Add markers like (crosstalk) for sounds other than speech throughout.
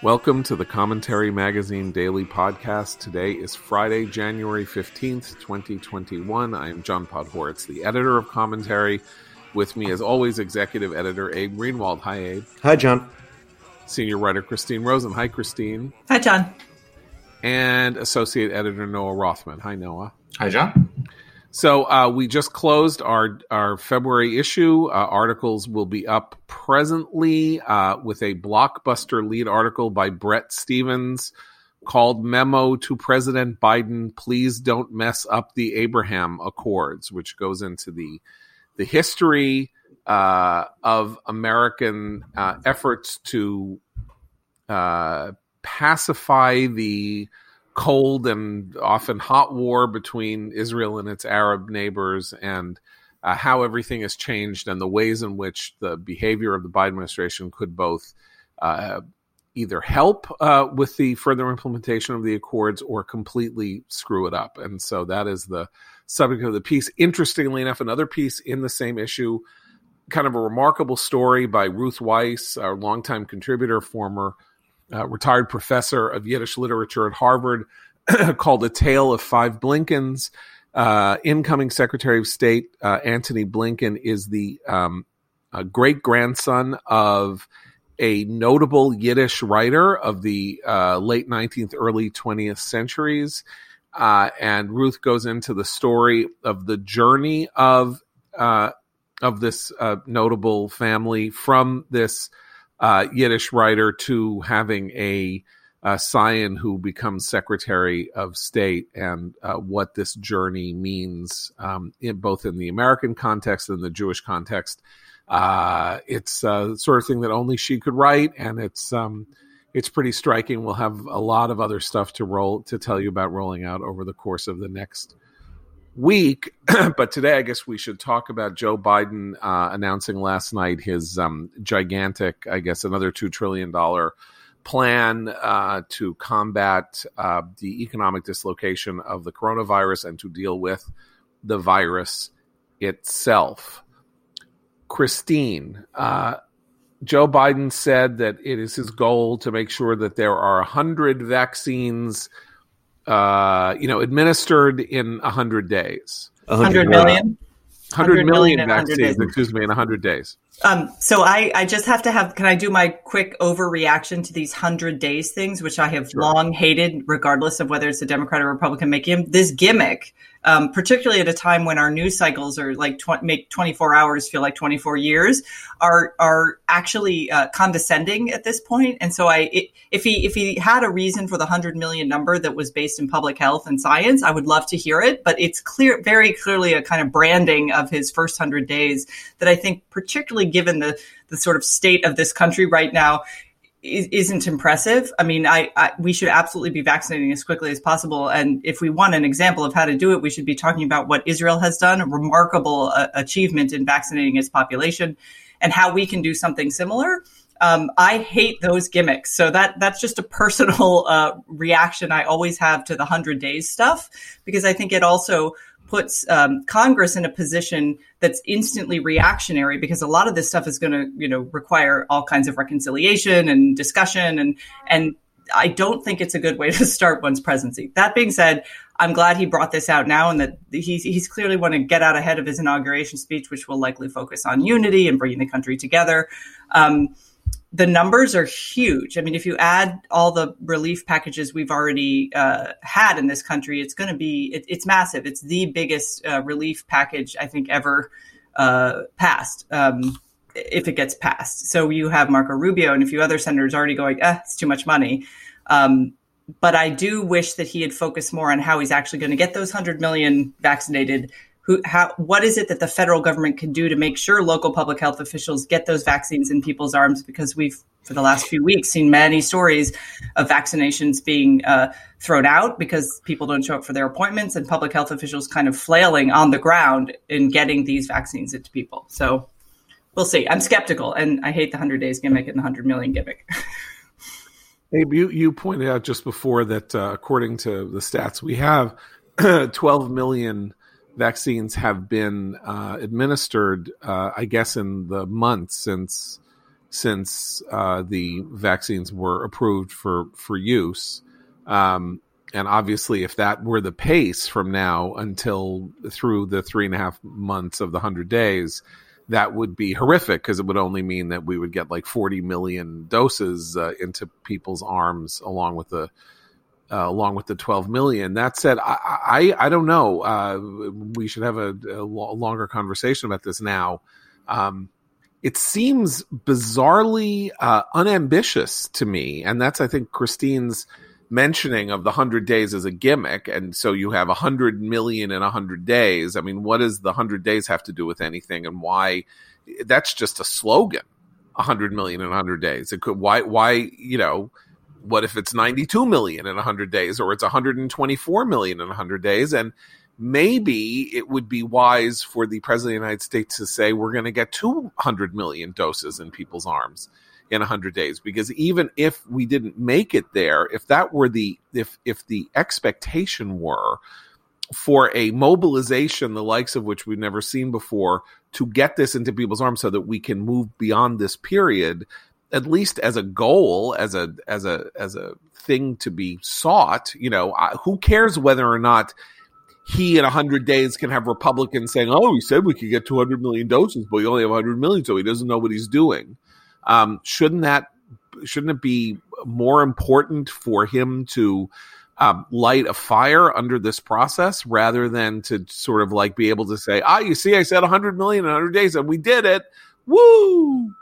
Welcome to the Commentary Magazine Daily Podcast. Today is Friday, January 15th, 2021. I am John Podhoretz, the editor of Commentary. With me, as always, executive editor Abe Greenwald. Hi, Abe. Hi, John. Senior writer Christine Rosen. Hi, Christine. Hi, John. And associate editor Noah Rothman. Hi, Noah. Hi, John. So uh, we just closed our our February issue. Uh, articles will be up presently uh, with a blockbuster lead article by Brett Stevens called "Memo to President Biden: Please don't mess up the Abraham Accords," which goes into the the history uh, of American uh, efforts to uh, pacify the cold and often hot war between Israel and its Arab neighbors and uh, how everything has changed and the ways in which the behavior of the Biden administration could both uh, either help uh, with the further implementation of the accords or completely screw it up. And so that is the subject of the piece. Interestingly enough, another piece in the same issue, kind of a remarkable story by Ruth Wisse, our longtime contributor, former uh, retired professor of Yiddish literature at Harvard, (clears throat) called A Tale of Five Blinkens. Uh, incoming Secretary of State uh, Antony Blinken is the um, great grandson of a notable Yiddish writer of the uh, late 19th, early 20th centuries. Uh, and Ruth goes into the story of the journey of uh, of this notable family from this uh, Yiddish writer to having a, a scion who becomes Secretary of State and uh, what this journey means, um, in, both in the American context and the Jewish context. Uh, it's uh, the sort of thing that only she could write, and it's um, it's pretty striking. We'll have a lot of other stuff to roll to tell you about rolling out over the course of the next week. (clears throat) but today, I guess we should talk about Joe Biden uh, announcing last night his um, gigantic, I guess, another $2 trillion plan uh, to combat uh, the economic dislocation of the coronavirus and to deal with the virus itself. Christine, uh, Joe Biden said that it is his goal to make sure that there are 100 vaccines uh, you know, administered in 100 days. 100 million? 100 million, million vaccines, excuse me, in 100 days. Um, so I, I just have to have, can I do my quick overreaction to these 100 days things, which I have sure. long hated, regardless of whether it's a Democrat or Republican making? This gimmick um, particularly at a time when our news cycles are like tw- make 24 hours feel like 24 years, are are actually uh, condescending at this point. And so, I it, if he if he had a reason for the 100 million number that was based in public health and science, I would love to hear it. But it's clear, very clearly, a kind of branding of his first 100 days that I think, particularly given the the sort of state of this country right now, isn't impressive. I mean, I, I, we should absolutely be vaccinating as quickly as possible. And if we want an example of how to do it, we should be talking about what Israel has done, a remarkable uh, achievement in vaccinating its population, and how we can do something similar. Um, I hate those gimmicks. So that that's just a personal uh, reaction I always have to the hundred days stuff because I think it also puts um, Congress in a position that's instantly reactionary because a lot of this stuff is going to, you know, require all kinds of reconciliation and discussion, and and I don't think it's a good way (laughs) to start one's presidency. That being said, I'm glad he brought this out now, and that he's he's clearly want to get out ahead of his inauguration speech, which will likely focus on unity and bringing the country together. Um, the numbers are huge. I mean, if you add all the relief packages we've already uh, had in this country, it's going to be it, it's massive. It's the biggest uh, relief package I think ever uh, passed. Um, if it gets passed, so you have Marco Rubio and a few other senators already going, "Eh, it's too much money." Um, but I do wish that he had focused more on how he's actually going to get those hundred million vaccinated who, how, what is it that the federal government can do to make sure local public health officials get those vaccines in people's arms? Because we've, for the last few weeks, seen many stories of vaccinations being uh, thrown out because people don't show up for their appointments and public health officials kind of flailing on the ground in getting these vaccines into people. So we'll see. I'm skeptical, and I hate the 100 days gimmick and the 100 million gimmick. (laughs) Abe, you, you pointed out just before that uh, according to the stats we have, (clears throat) 12 million vaccines have been uh, administered, uh, I guess, in the months since since uh, the vaccines were approved for for use. Um, and obviously, if that were the pace from now until through the three and a half months of the hundred days, that would be horrific because it would only mean that we would get like 40 million doses uh, into people's arms along with the uh, along with the 12 million. That said, I I, I don't know. Uh, we should have a, a, longer conversation about this now. Um, it seems bizarrely uh, unambitious to me, and that's I think Christine's mentioning of the 100 days as a gimmick and so you have 100 million in 100 days i mean what does the 100 days have to do with anything and why that's just a slogan 100 million in 100 days it could why why you know what if it's 92 million in 100 days or it's 124 million in 100 days? And maybe it would be wise for the president of the united states to say we're going to get 200 million doses in people's arms in 100 days. Because even if we didn't make it there if that were the if if the expectation were for a mobilization the likes of which we've never seen before to get this into people's arms so that we can move beyond this period at least as a goal as a as a as a thing to be sought you know who cares whether or not he in 100 days can have republicans saying oh he said we could get 200 million doses but we only have 100 million so he doesn't know what he's doing um, shouldn't that shouldn't it be more important for him to um, light a fire under this process rather than to sort of like be able to say, ah, you see, I said 100 million in 100 days and we did it. Woo!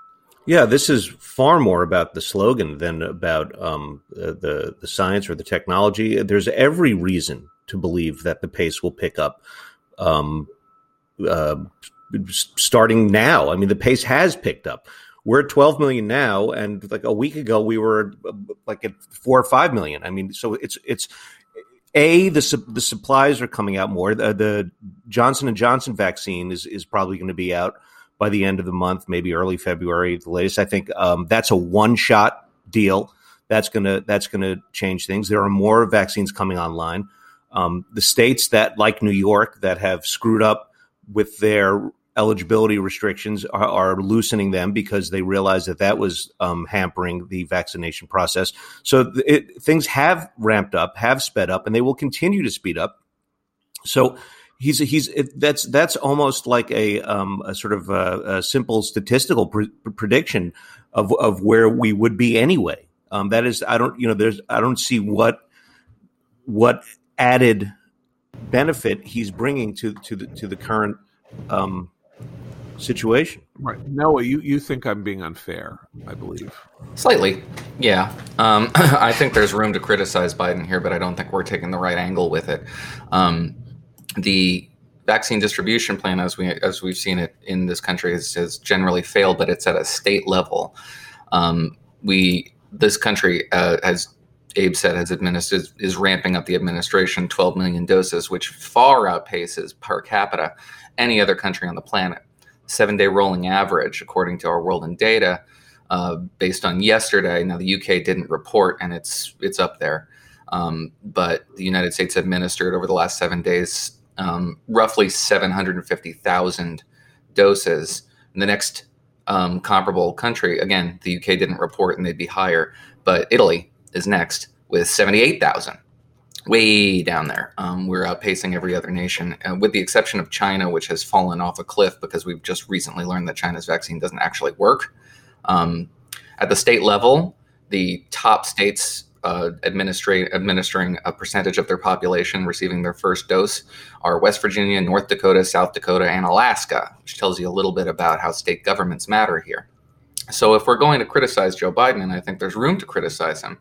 Yeah, this is far more about the slogan than about um, the the science or the technology. There's every reason to believe that the pace will pick up, um, uh, starting now. I mean, the pace has picked up we're at 12 million now and like a week ago we were like at 4 or 5 million i mean so it's it's a the the supplies are coming out more the, the johnson and johnson vaccine is is probably going to be out by the end of the month maybe early february the latest i think um, that's a one shot deal that's to that's to change things there are more vaccines coming online um, the states that like new york that have screwed up with their eligibility restrictions are, are, loosening them because they realize that that was um, hampering the vaccination process. So it, things have ramped up, have sped up, and they will continue to speed up. So he's he's it, that's that's almost like a, um, a sort of a, a simple statistical pre- prediction of of where we would be anyway. Um, that is, I don't you know, there's I don't see what what added benefit he's bringing to to the to the current um, situation. Right. Noah, you, you think I'm being unfair, I believe. Slightly, yeah. Um, (laughs) I think there's room to criticize Biden here, but I don't think we're taking the right angle with it. Um, the vaccine distribution plan, as we as we've seen it in this country, has, has generally failed, but it's at a state level. Um, we this country, uh, as Abe said, has administered is, ramping up the administration 12 million doses, which far outpaces per capita any other country on the planet seven day rolling average, according to our World in Data, uh, based on yesterday. Now the UK didn't report, and it's it's up there, um, but the United States administered over the last seven days um, roughly seven hundred and fifty thousand doses. And the next um, comparable country, again, the UK didn't report, and they'd be higher, but Italy is next with seventy eight thousand way down there. Um, we're outpacing every other nation, uh, with the exception of China, which has fallen off a cliff because we've just recently learned that China's vaccine doesn't actually work. Um, at the state level, the top states uh, administering a percentage of their population receiving their first dose are West Virginia, North Dakota, South Dakota, and Alaska, which tells you a little bit about how state governments matter here. So, if we're going to criticize Joe Biden, and I think there's room to criticize him,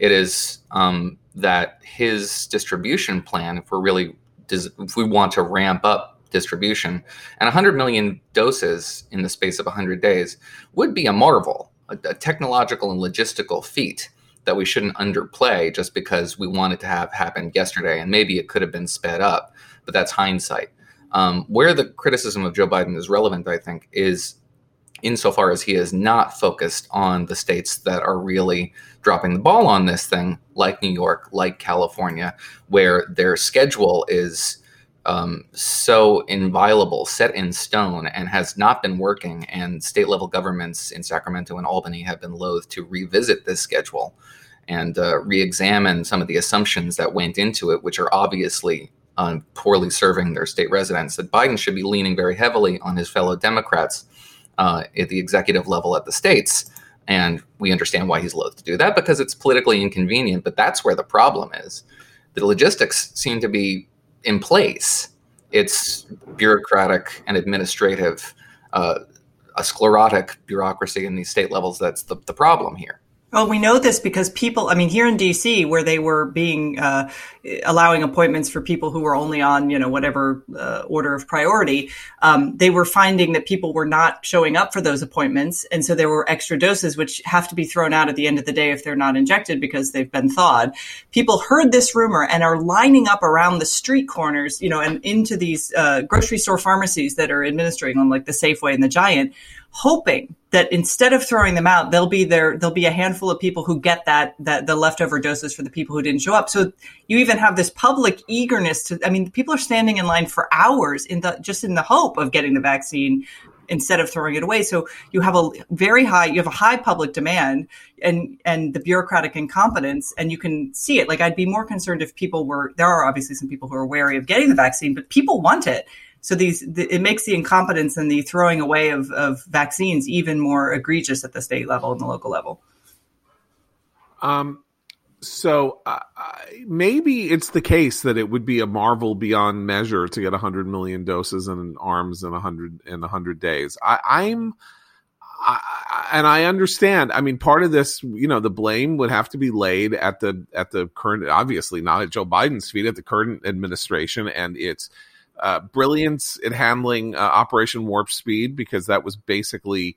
it is um, that his distribution plan, if we're really if we want to ramp up distribution, and 100 million doses in the space of 100 days would be a marvel, a, a technological and logistical feat that we shouldn't underplay just because we wanted to have happened yesterday, and maybe it could have been sped up, but that's hindsight. Um, where the criticism of Joe Biden is relevant, I think, is insofar as he is not focused on the states that are really dropping the ball on this thing, like New York, like California, where their schedule is um, so inviolable, set in stone, and has not been working. And state level governments in Sacramento and Albany have been loath to revisit this schedule and uh, re examine some of the assumptions that went into it, which are obviously uh, poorly serving their state residents. That Biden should be leaning very heavily on his fellow Democrats uh, at the executive level at the states. And we understand why he's loath to do that because it's politically inconvenient. But that's where the problem is. The logistics seem to be in place. It's bureaucratic and administrative, uh, a sclerotic bureaucracy in these state levels that's the, the problem here. Well, we know this because people, I mean, here in DC, where they were being, uh, allowing appointments for people who were only on, you know, whatever uh, order of priority, um, they were finding that people were not showing up for those appointments. And so there were extra doses, which have to be thrown out at the end of the day if they're not injected because they've been thawed. People heard this rumor and are lining up around the street corners, you know, and into these uh, grocery store pharmacies that are administering them, like the Safeway and the Giant hoping that instead of throwing them out, there'll be there there'll be a handful of people who get that that the leftover doses for the people who didn't show up. So you even have this public eagerness to. I mean, people are standing in line for hours in the just in the hope of getting the vaccine instead of throwing it away. So you have a very high you have a high public demand and and the bureaucratic incompetence and you can see it. Like I'd be more concerned if people were there are obviously some people who are wary of getting the vaccine, but people want it. So these the, it makes the incompetence and the throwing away of, of vaccines even more egregious at the state level and the local level. Um, so uh, maybe it's the case that it would be a marvel beyond measure to get 100 million doses in arms in 100 in 100 days. I, I'm I, and I understand. I mean, part of this, you know, the blame would have to be laid at the at the current, obviously not at Joe Biden's feet, at the current administration and its uh, brilliance in handling uh, Operation Warp Speed because that was basically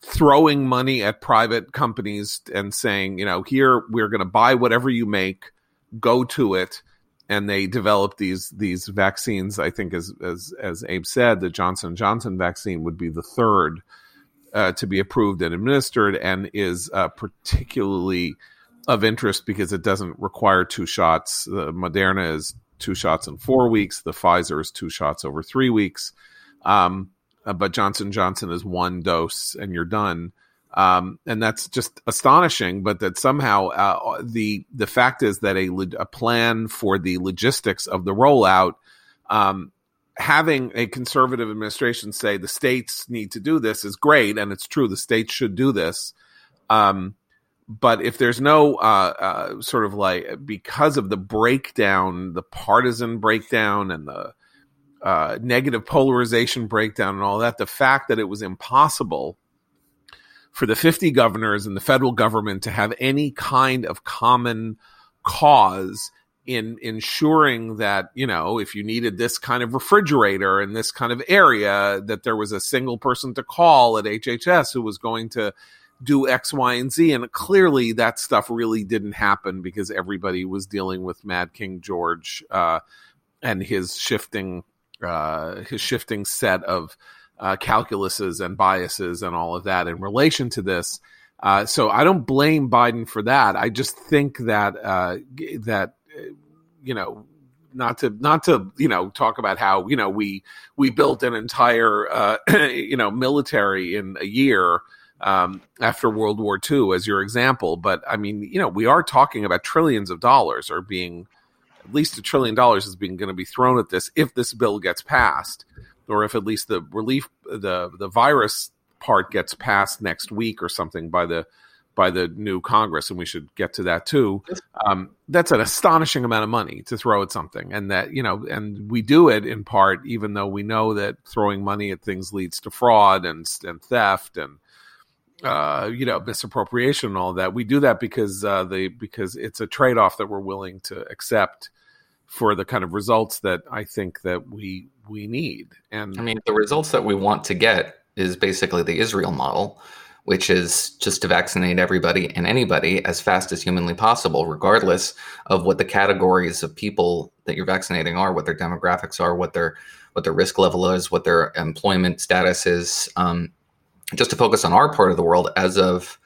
throwing money at private companies and saying, you know, here we're going to buy whatever you make, go to it, and they developed these these vaccines. I think, as as as Abe said, the Johnson Johnson vaccine would be the third uh, to be approved and administered, and is uh, particularly of interest because it doesn't require two shots. The Moderna is two shots in four weeks. The Pfizer is two shots over three weeks. Um, uh, but Johnson Johnson is one dose and you're done. Um, and that's just astonishing. But that somehow uh, the the fact is that a, a plan for the logistics of the rollout, um, having a conservative administration say the states need to do this is great, and it's true. The states should do this. Um, but if there's no uh, uh, sort of like because of the breakdown, the partisan breakdown, and the uh, negative polarization breakdown, and all that, the fact that it was impossible for the 50 governors and the federal government to have any kind of common cause in ensuring that you know if you needed this kind of refrigerator in this kind of area that there was a single person to call at HHS who was going to do X, Y, and Z. And clearly that stuff really didn't happen because everybody was dealing with Mad King George uh, and his shifting uh, his shifting set of uh, calculuses and biases and all of that in relation to this. Uh, so I don't blame Biden for that. I just think that uh, that you know not to not to you know talk about how you know we we built an entire uh, (clears throat) you know military in a year um, after World War II as your example. But I mean, you know, we are talking about trillions of dollars are being, at least a trillion dollars is being going to be thrown at this if this bill gets passed, or if at least the relief, the the virus part gets passed next week or something by the by the new Congress, and we should get to that too. Um, that's an astonishing amount of money to throw at something, and that you know, and we do it in part, even though we know that throwing money at things leads to fraud and and theft and uh, you know misappropriation and all that. We do that because uh, because it's a trade off that we're willing to accept for the kind of results that I think that we we need. And I mean, the results that we want to get is basically the Israel model, which is just to vaccinate everybody and anybody as fast as humanly possible, regardless of what the categories of people that you're vaccinating are, what their demographics are, what their what their risk level is, what their employment status is. Um, just to focus on our part of the world, as of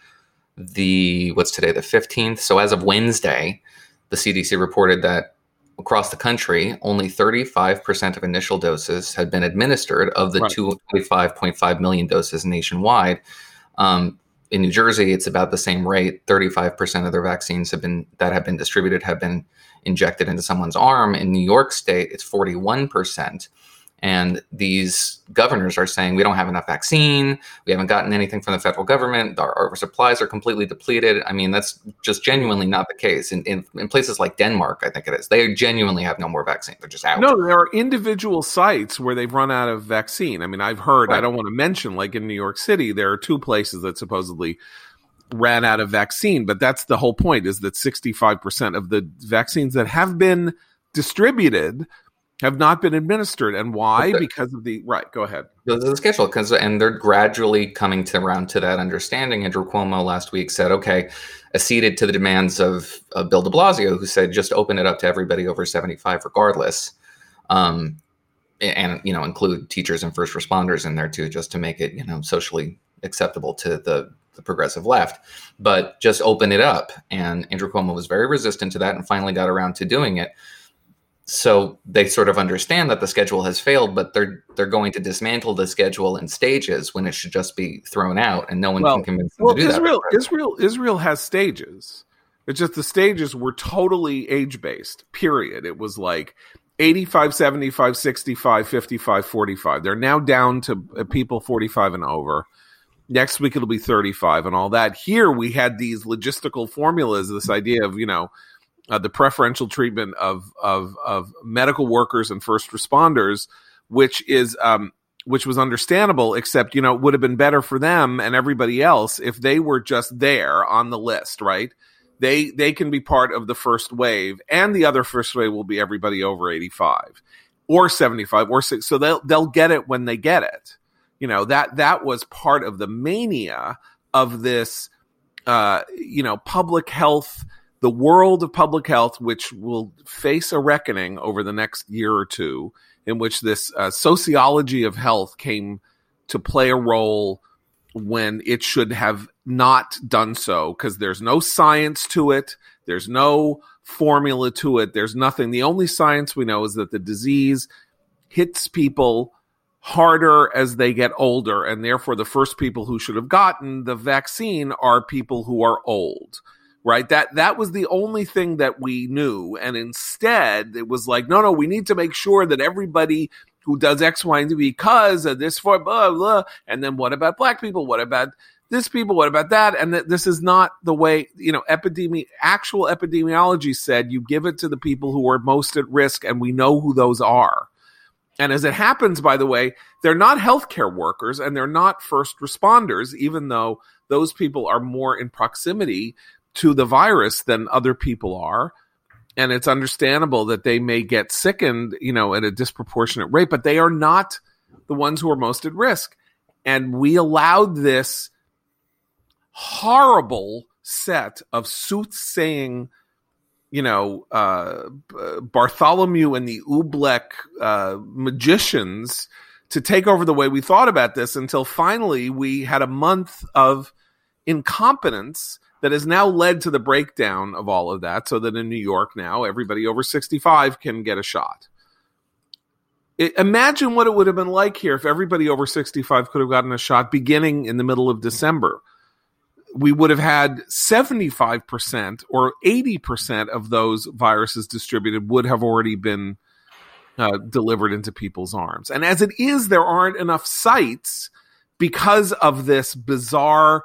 the what's today, the 15th. So as of Wednesday, the CDC reported that across the country, only 35% of initial doses had been administered of the right. 25.5 million doses nationwide. Um, in New Jersey, it's about the same rate. 35% of their vaccines have been that have been distributed have been injected into someone's arm. In New York State, it's 41%. And these governors are saying we don't have enough vaccine. We haven't gotten anything from the federal government. Our, our supplies are completely depleted. I mean, that's just genuinely not the case. In, in, in, places like Denmark, I think it is, they genuinely have no more vaccine. They're just out. No, there are individual sites where they've run out of vaccine. I mean, I've heard, right. I don't want to mention, like in New York City, there are two places that supposedly ran out of vaccine. But that's the whole point is that 65% of the vaccines that have been distributed have not been administered and why? Because of the right go ahead. Because of the schedule because and they're gradually coming to around to that understanding. Andrew cuomo last week said okay acceded to the demands of, of bill de blasio who said just open it up to everybody over 75 regardless um, and you know include teachers and first responders in there too just to make it you know socially acceptable to the the progressive left, but just open it up. And Andrew Cuomo was very resistant to that and finally got around to doing it so they sort of understand that the schedule has failed, but they're they're going to dismantle the schedule in stages when it should just be thrown out, and no one well, can convince them well, to do Israel, that. Israel, Israel has stages. It's just the stages were totally age based. Period. It was like 85, 75, 65, 55, 45. They're now down to uh, people 45 and over. Next week it'll be 35 and all that. Here we had these logistical formulas, this idea of, you know, uh, the preferential treatment of, of of medical workers and first responders, which is um, which was understandable, except you know it would have been better for them and everybody else if they were just there on the list, right? They they can be part of the first wave, and the other first wave will be everybody over eighty five or seventy five or six. So they'll they'll get it when they get it. You know that that was part of the mania of this, uh, you know, public health the world of public health, which will face a reckoning over the next year or two, in which this uh, sociology of health came to play a role when it should have not done so because there's no science to it, there's no formula to it, there's nothing. The only science we know is that the disease hits people harder as they get older, and therefore the first people who should have gotten the vaccine are people who are old right? That that was the only thing that we knew. And instead it was like no no we need to make sure that everybody who does x y and z because of this for blah blah and then what about black people? What about this people? What about that? And that this is not the way you know epidemi actual epidemiology said you give it to the people who are most at risk and we know who those are. And as it happens by the way they're not healthcare workers and they're not first responders even though those people are more in proximity to the virus than other people are. And it's understandable that they may get sickened you know at a disproportionate rate but they are not the ones who are most at risk. And we allowed this horrible set of soothsaying you know uh, bartholomew and the oobleck uh, magicians to take over the way we thought about this until finally we had a month of incompetence that has now led to the breakdown of all of that so that in New York now everybody over 65 can get a shot. It, imagine what it would have been like here if everybody over 65 could have gotten a shot beginning in the middle of December. We would have had 75% or 80% of those viruses distributed would have already been uh, delivered into people's arms. And as it is, there aren't enough sites because of this bizarre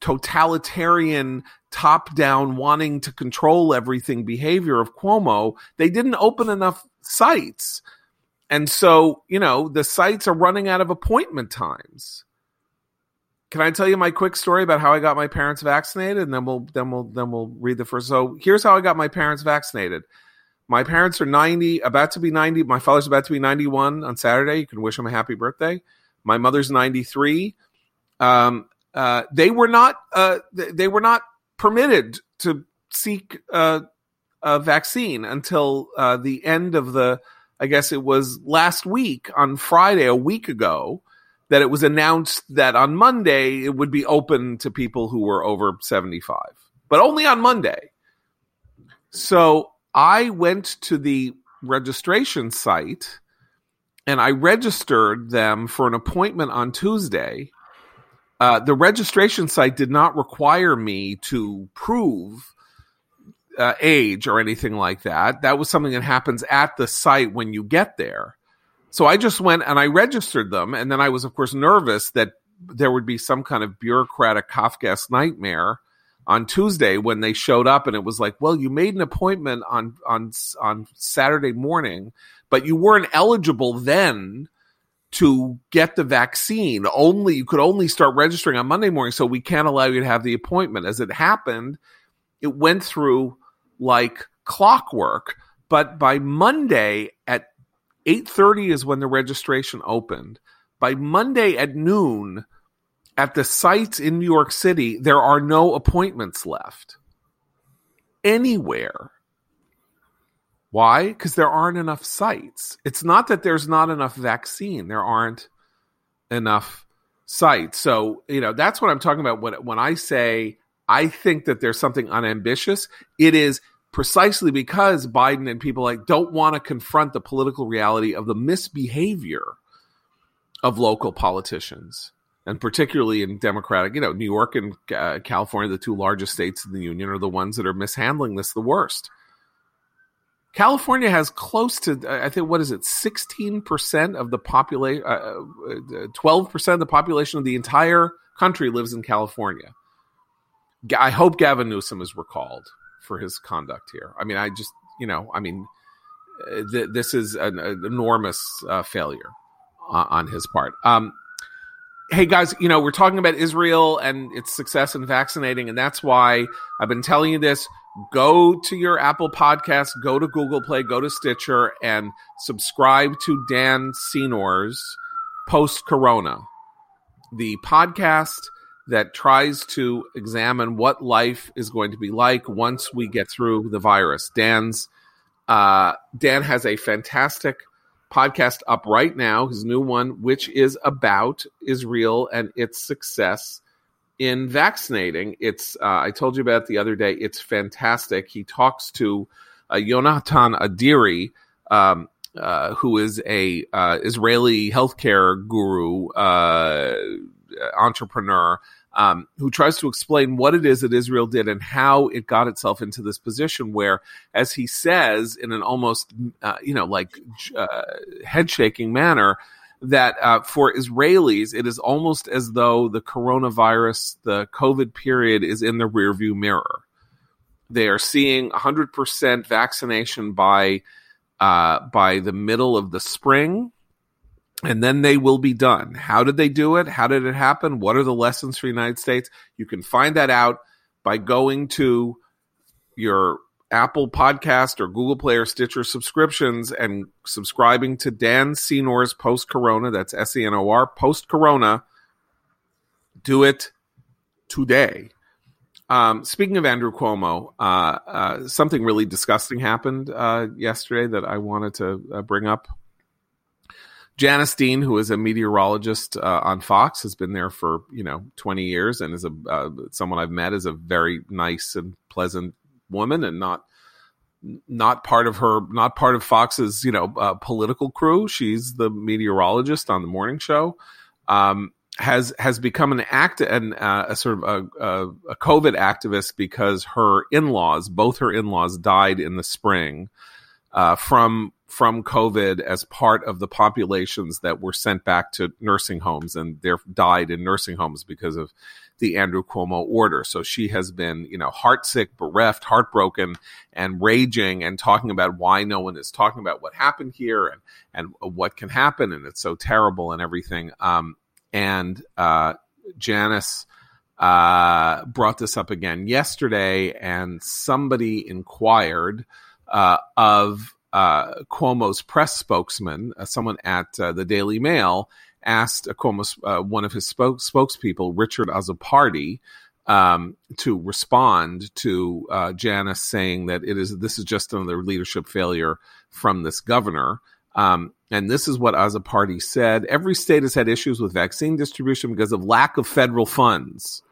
totalitarian top down wanting to control everything behavior of Cuomo, they didn't open enough sites. And so, you know, the sites are running out of appointment times. Can I tell you my quick story about how I got my parents vaccinated and then we'll then we'll then we'll read the first so here's how I got my parents vaccinated. My parents are 90, about to be 90. My father's about to be 91 on Saturday. You can wish him a happy birthday. My mother's 93. Um, uh, they were not uh, they were not permitted to seek uh, a vaccine until uh, the end of the. I guess it was last week on Friday, a week ago, that it was announced that on Monday it would be open to people who were over seventy five, but only on Monday. So I went to the registration site and I registered them for an appointment on Tuesday. Uh, the registration site did not require me to prove uh, age or anything like that. That was something that happens at the site when you get there. So I just went and I registered them. And then I was, of course, nervous that there would be some kind of bureaucratic Kafkaesque nightmare on Tuesday when they showed up and it was like, well, you made an appointment on on on Saturday morning, but you weren't eligible then to get the vaccine. Only you could only start registering on Monday morning, so we can't allow you to have the appointment. As it happened, it went through like clockwork, but by Monday at 8:30 is when the registration opened. By Monday at noon, at the sites in New York City, there are no appointments left anywhere. Why? Because there aren't enough sites. It's not that there's not enough vaccine, there aren't enough sites. So, you know, that's what I'm talking about when, when I say I think that there's something unambitious. It is precisely because Biden and people like don't want to confront the political reality of the misbehavior of local politicians and particularly in Democratic, you know, New York and uh, California, the two largest states in the union, are the ones that are mishandling this the worst. California has close to, I think, what is it, 16% of the population, uh, 12% uh, of the population of the entire country lives in California. I hope Gavin Newsom is recalled for his conduct here. I mean, I just, you know, I mean, uh, th- this is an, an enormous uh, failure uh, on his part. Um, hey guys, you know, we're talking about Israel and its success in vaccinating, and that's why I've been telling you this. Go to your Apple Podcast, go to Google Play, go to Stitcher, and subscribe to Dan Senor's Post Corona, the podcast that tries to examine what life is going to be like once we get through the virus. Dan's uh, Dan has a fantastic podcast up right now, his new one, which is about Israel and its success in vaccinating. It's uh, I told you about it the other day. It's fantastic. He talks to uh, Yonatan Adiri, um, uh, who is a uh, Israeli healthcare guru, uh, entrepreneur um, who tries to explain what it is that Israel did and how it got itself into this position where, as he says in an almost, uh, you know, like uh, head shaking manner, that uh, for Israelis, it is almost as though the coronavirus, the COVID period is in the rearview mirror. They are seeing 100% vaccination by uh, by the middle of the spring and then they will be done. How did they do it? How did it happen? What are the lessons for the United States? You can find that out by going to your Apple Podcast or Google Play or Stitcher subscriptions and subscribing to Dan Senor's Post Corona. That's S E N O R Post Corona. Do it today. Um, speaking of Andrew Cuomo, uh, uh, something really disgusting happened uh, yesterday that I wanted to uh, bring up. Janice Dean, who is a meteorologist uh, on Fox, has been there for you know twenty years, and is a uh, someone I've met is a very nice and pleasant woman, and not not part of her not part of Fox's you know uh, political crew. She's the meteorologist on the morning show. Um, has has become an act and uh, a sort of a, a, a COVID activist because her in laws, both her in laws, died in the spring uh, from from COVID as part of the populations that were sent back to nursing homes and they died in nursing homes because of the Andrew Cuomo order. So she has been, you know, heartsick, bereft, heartbroken, and raging and talking about why no one is talking about what happened here and and what can happen and it's so terrible and everything. Um, and uh, Janice uh, brought this up again yesterday, and somebody inquired uh, of uh, Cuomo's press spokesman, uh, someone at uh, the Daily Mail, asked Cuomo's uh, one of his spoke, spokespeople, Richard Azzopardi, um, to respond to uh, Janice saying that it is this is just another leadership failure from this governor. Um, and this is what Azzopardi said: Every state has had issues with vaccine distribution because of lack of federal funds.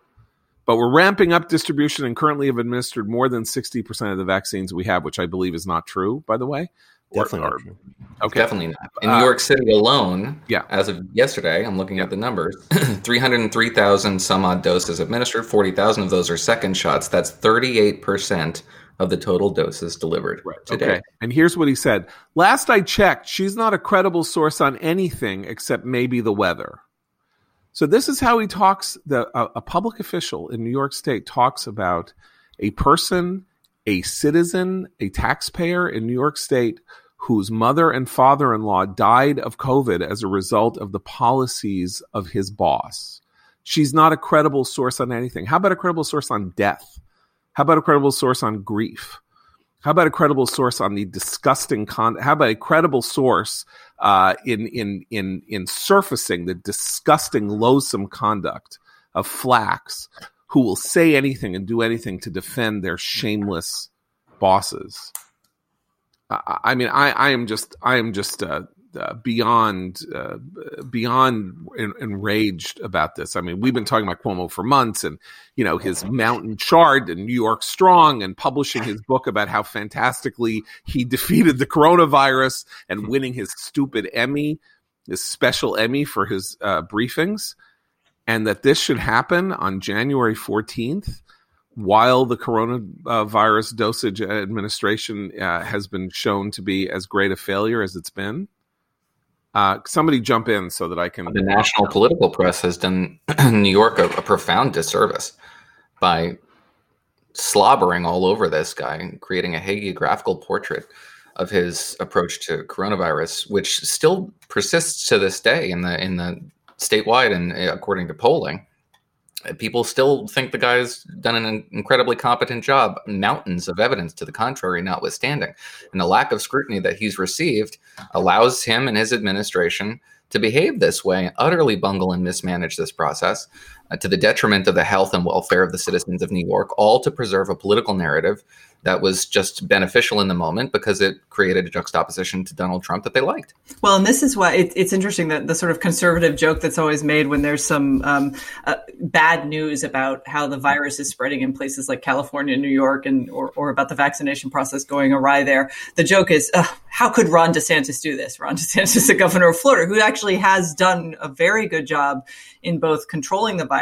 But we're ramping up distribution and currently have administered more than 60% of the vaccines we have, which I believe is not true, by the way. Definitely or, not true. Okay. Definitely not. In New uh, York City alone, yeah. as of yesterday, I'm looking at the numbers (clears throat) 303,000 some odd doses administered, 40,000 of those are second shots. That's 38% of the total doses delivered right. today. Okay. And here's what he said Last I checked, she's not a credible source on anything except maybe the weather. So this is how he talks. The a, a public official in New York State talks about a person, a citizen, a taxpayer in New York State whose mother and father-in-law died of COVID as a result of the policies of his boss. She's not a credible source on anything. How about a credible source on death? How about a credible source on grief? How about a credible source on the disgusting con? How about a credible source uh, in in in in surfacing the disgusting, loathsome conduct of Flacks, who will say anything and do anything to defend their shameless bosses. I, I mean, I, I am just I am just uh, uh, beyond uh, beyond en- enraged about this. I mean, we've been talking about Cuomo for months, and you know his mountain chart and New York Strong, and publishing his book about how fantastically he (laughs) defeated the coronavirus and winning his stupid Emmy, his special Emmy for his uh, briefings, and that this should happen on January fourteenth while the coronavirus dosage administration uh, has been shown to be as great a failure as it's been. Uh, somebody jump in so that I can. The national political press has done (clears throat) New York a, a, profound disservice by slobbering all over this guy and creating a hagiographical portrait of his approach to coronavirus, which still persists to this day in the in the statewide and uh, according to polling people still think the guy's done an incredibly competent job, mountains of evidence to the contrary notwithstanding. And the lack of scrutiny that he's received allows him and his administration to behave this way, utterly bungle and mismanage this process uh, to the detriment of the health and welfare of the citizens of New York, all to preserve a political narrative that was just beneficial in the moment because it created a juxtaposition to Donald Trump that they liked. Well, and this is why it, it's interesting that the sort of conservative joke that's always made when there's some um, uh, bad news about how the virus is spreading in places like California, New York, and or, or about the vaccination process going awry there. The joke is, uh, how could Ron DeSantis do this? Ron (laughs) DeSantis, the governor of Florida, who actually has done a very good job in both controlling the virus,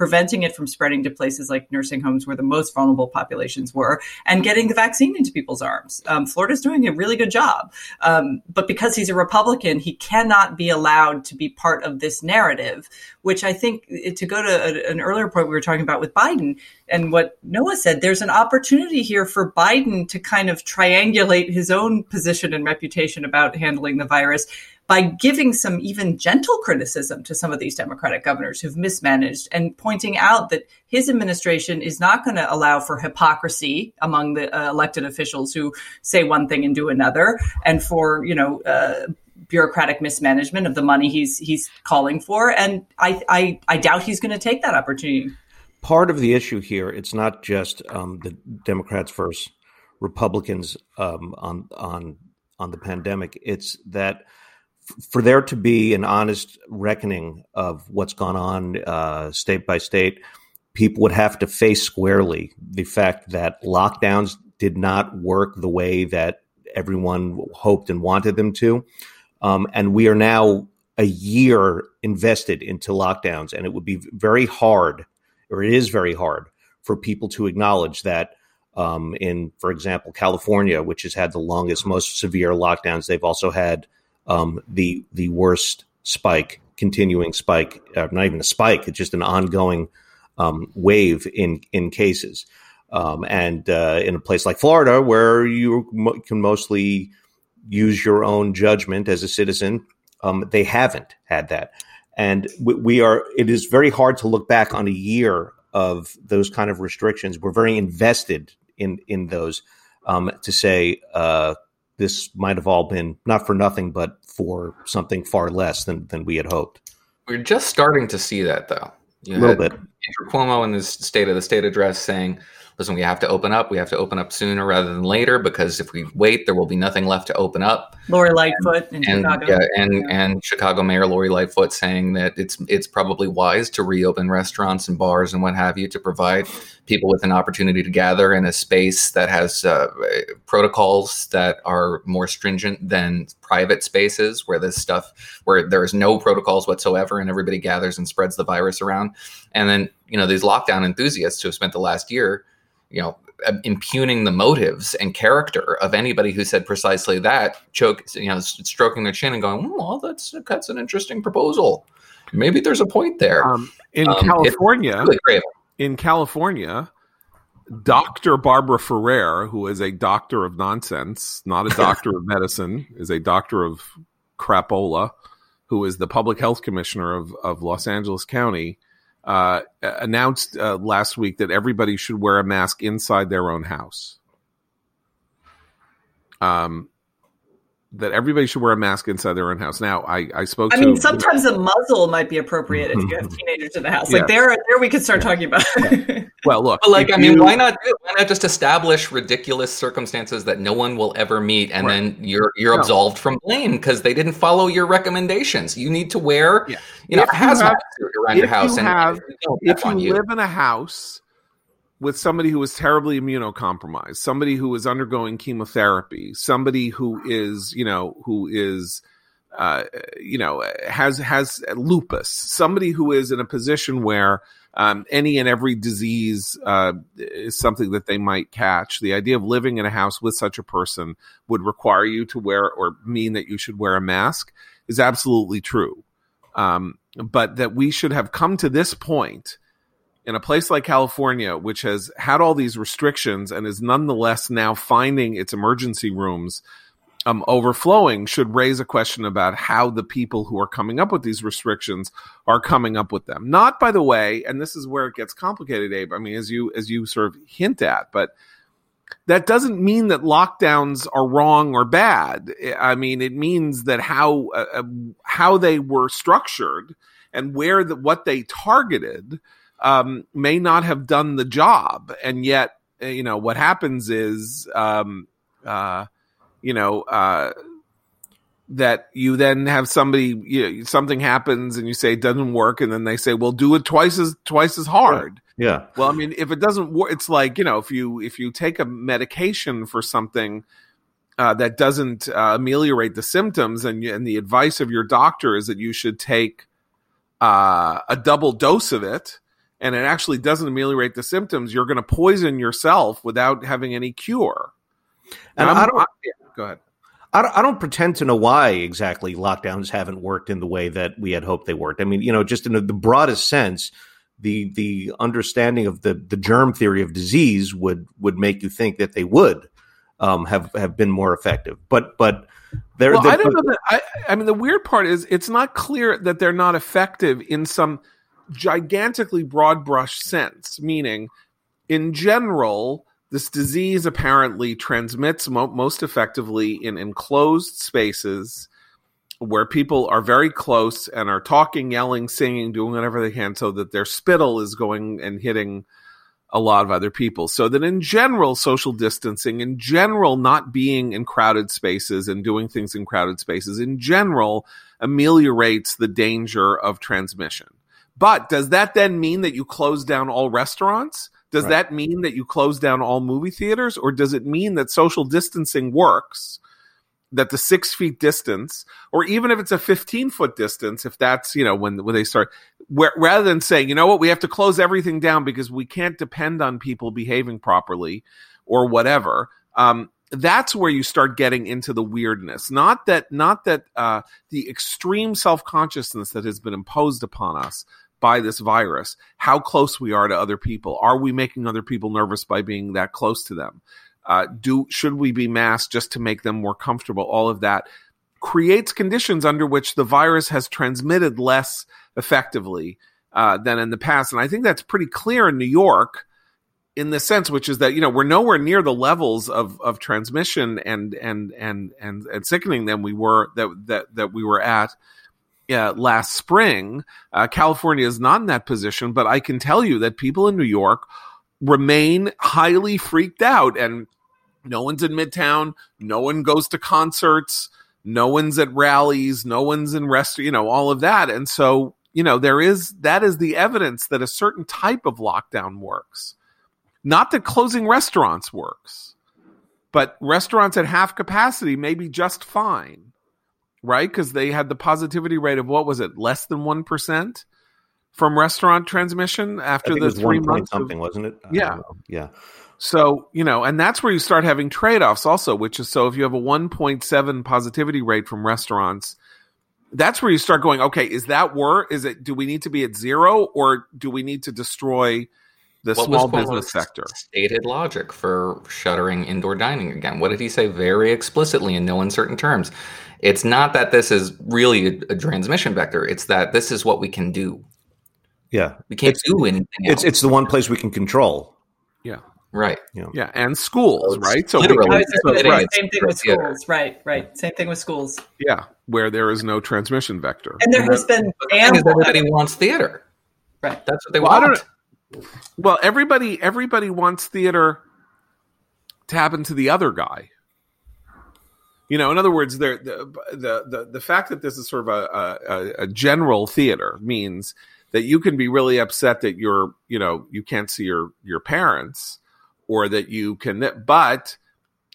preventing it from spreading to places like nursing homes where the most vulnerable populations were, and getting the vaccine into people's arms. Um, Florida's doing a really good job. Um, but because he's a Republican, he cannot be allowed to be part of this narrative, which I think, to go to a, an earlier point we were talking about with Biden and what Noah said, there's an opportunity here for Biden to kind of triangulate his own position and reputation about handling the virus by giving some even gentle criticism to some of these Democratic governors who've mismanaged and pointing out that his administration is not going to allow for hypocrisy among the uh, elected officials who say one thing and do another, and for you know. Uh, bureaucratic mismanagement of the money he's he's calling for, and I I, I doubt he's going to take that opportunity. Part of the issue here, it's not just um, the Democrats versus Republicans um, on on on the pandemic. It's that for there to be an honest reckoning of what's gone on uh, state by state, people would have to face squarely the fact that lockdowns did not work the way that everyone hoped and wanted them to. Um, and we are now a year invested into lockdowns, and it would be very hard, or it is very hard, for people to acknowledge that. Um, in, for example, California, which has had the longest, most severe lockdowns, they've also had um, the the worst spike, continuing spike, uh, not even a spike, it's just an ongoing um, wave in in cases. Um, and uh, in a place like Florida, where you mo- can mostly use your own judgment as a citizen, um, they haven't had that. And we, we are. It is very hard to look back on a year of those kind of restrictions. We're very invested in in those um, to say uh, this might have all been not for nothing, but for something far less than, than we had hoped. We're just starting to see that, though. You a little bit. Andrew Cuomo in his State of the State address saying, listen, we have to open up. We have to open up sooner rather than later because if we wait, there will be nothing left to open up. Lori Lightfoot in and, Chicago. Yeah, and and Chicago Mayor Lori Lightfoot saying that it's it's probably wise to reopen restaurants and bars and what have you to provide people with an opportunity to gather in a space that has uh, protocols that are more stringent than private spaces where this stuff where there is no protocols whatsoever and everybody gathers and spreads the virus around. And then you know these lockdown enthusiasts who have spent the last year you know impugning the motives and character of anybody who said precisely that choke you know stroking their chin and going well that's that's an interesting proposal. Maybe there's a point there. Um, in um, california really in california dr barbara ferrer who is a doctor of nonsense not a doctor of (laughs) medicine is a doctor of crapola who is the public health commissioner of, of los angeles county uh, announced uh, last week that everybody should wear a mask inside their own house. Um, that everybody should wear a mask inside their own house. Now, I, I spoke. I to, mean, sometimes a muzzle might be appropriate if you have (laughs) teenagers in the house. Like there, there we could start talking about. (laughs) well, look, but like I mean, why not? Why not just establish ridiculous circumstances that no one will ever meet, and right. then you're you're no. absolved from blame because they didn't follow your recommendations. You need to wear, yeah. you know, hazmat suit around your house, you and have, if you, you live in a house with somebody who is terribly immunocompromised, somebody who is undergoing chemotherapy, somebody who is, you know, who is, uh, you know, has has lupus, somebody who is in a position where um, any and every disease uh, is something that they might catch. The idea of living in a house with such a person would require you to wear or mean that you should wear a mask is absolutely true. Um, but that we should have come to this point in a place like California, which has had all these restrictions and is nonetheless now finding its emergency rooms um, overflowing, should raise a question about how the people who are coming up with these restrictions are coming up with them. Not, by the way, and this is where it gets complicated, Abe. I mean, as you as you sort of hint at, but that doesn't mean that lockdowns are wrong or bad. I mean, it means that how uh, uh how they were structured and where the, what they targeted um, may not have done the job, and yet uh, you know what happens is um, uh, you know uh, that you then have somebody you know, something happens and you say it doesn't work, and then they say, "Well, do it twice as twice as hard." Yeah. Well, I mean, if it doesn't work, it's like you know, if you if you take a medication for something. Uh, that doesn't uh, ameliorate the symptoms, and, and the advice of your doctor is that you should take uh, a double dose of it and it actually doesn't ameliorate the symptoms, you're going to poison yourself without having any cure. And I don't, I, yeah, go ahead. I don't, I don't pretend to know why exactly lockdowns haven't worked in the way that we had hoped they worked. I mean, you know, just in the broadest sense, the the understanding of the the germ theory of disease would would make you think that they would um, have have been more effective. But but there, well, I don't know that. I, I mean, the weird part is it's not clear that they're not effective in some gigantically broad brush sense, meaning in general, this disease apparently transmits mo- most effectively in enclosed spaces where people are very close and are talking, yelling, singing, doing whatever they can so that their spittle is going and hitting a lot of other people. So that in general, social distancing, in general, not being in crowded spaces and doing things in crowded spaces, in general, ameliorates the danger of transmission. But does that then mean that you close down all restaurants? Does right. that mean that you close down all movie theaters? Or does it mean that social distancing works? That the six feet distance, or even if it's a 15 foot distance, if that's, you know, when, when they start, where, rather than saying, you know what, we have to close everything down because we can't depend on people behaving properly or whatever. Um, that's where you start getting into the weirdness not that not that uh, the extreme self-consciousness that has been imposed upon us by this virus, how close we are to other people. Are we making other people nervous by being that close to them? Uh, do should we be masked just to make them more comfortable? All of that creates conditions under which the virus has transmitted less effectively uh, than in the past, and I think that's pretty clear in New York. In the sense, which is that you know we're nowhere near the levels of, of transmission and and and and and sickening than we were that that that we were at uh, last spring. Uh, California is not in that position, but I can tell you that people in New York remain highly freaked out, and no one's in Midtown. No one goes to concerts. No one's at rallies. No one's in rest. You know all of that, and so you know there is that is the evidence that a certain type of lockdown works. Not that closing restaurants works, but restaurants at half capacity may be just fine right? Because they had the positivity rate of what was it, less than one percent from restaurant transmission after the three months. Something of, wasn't it? yeah, yeah. So you know, and that's where you start having trade offs also, which is so if you have a one point seven positivity rate from restaurants. That's where you start going. Okay, is that work? Is it? Do we need to be at zero, or do we need to destroy the what small business sector. Stated logic for shuttering indoor dining again. What did he say very explicitly in no uncertain terms? It's not that this is really a, a transmission vector. It's that this is what we can do. Yeah, we can't it's, do anything. It's else. it's the one place we can control. Yeah. Right. You know. Yeah, and schools, right? So, literally, so right. same thing with schools, right? Right. Same thing with schools. Yeah, where there is no transmission vector, and there has been. And everybody wants theater, right? That's what they well, want. Well, everybody everybody wants theater to happen to the other guy. You know, in other words, the the the the fact that this is sort of a, a, a general theater means that you can be really upset that you're you know you can't see your your parents or that you can but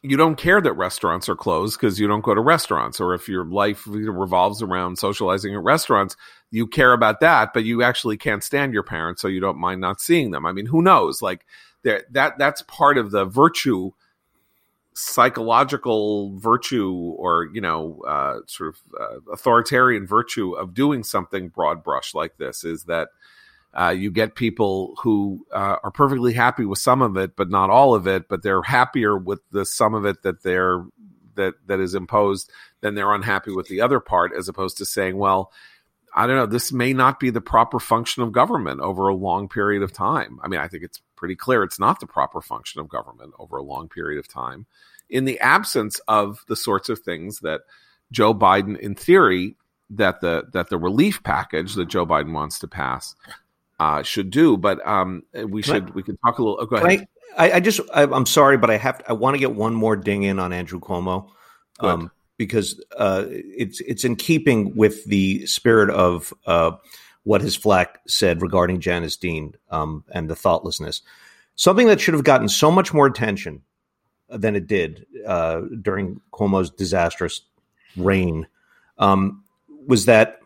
you don't care that restaurants are closed because you don't go to restaurants or if your life revolves around socializing at restaurants you care about that but you actually can't stand your parents so you don't mind not seeing them. I mean who knows? Like that that's part of the virtue psychological virtue or you know uh, sort of uh, authoritarian virtue of doing something broad brush like this is that uh, you get people who uh, are perfectly happy with some of it, but not all of it. But they're happier with the some of it that they're that that is imposed than they're unhappy with the other part, as opposed to saying, "Well, I don't know, this may not be the proper function of government over a long period of time." I mean, I think it's pretty clear it's not the proper function of government over a long period of time, in the absence of the sorts of things that Joe Biden, in theory, that the that the relief package that Joe Biden wants to pass uh, should do. But um, we should we can talk a little. Oh, go ahead. I, I just I, am sorry, but I have to, I want to get one more ding in on Andrew Cuomo. Um, because uh, it's it's in keeping with the spirit of uh, what his flack said regarding Janice Dean um, and the thoughtlessness. Something that should have gotten so much more attention than it did uh, during Cuomo's disastrous reign um, was that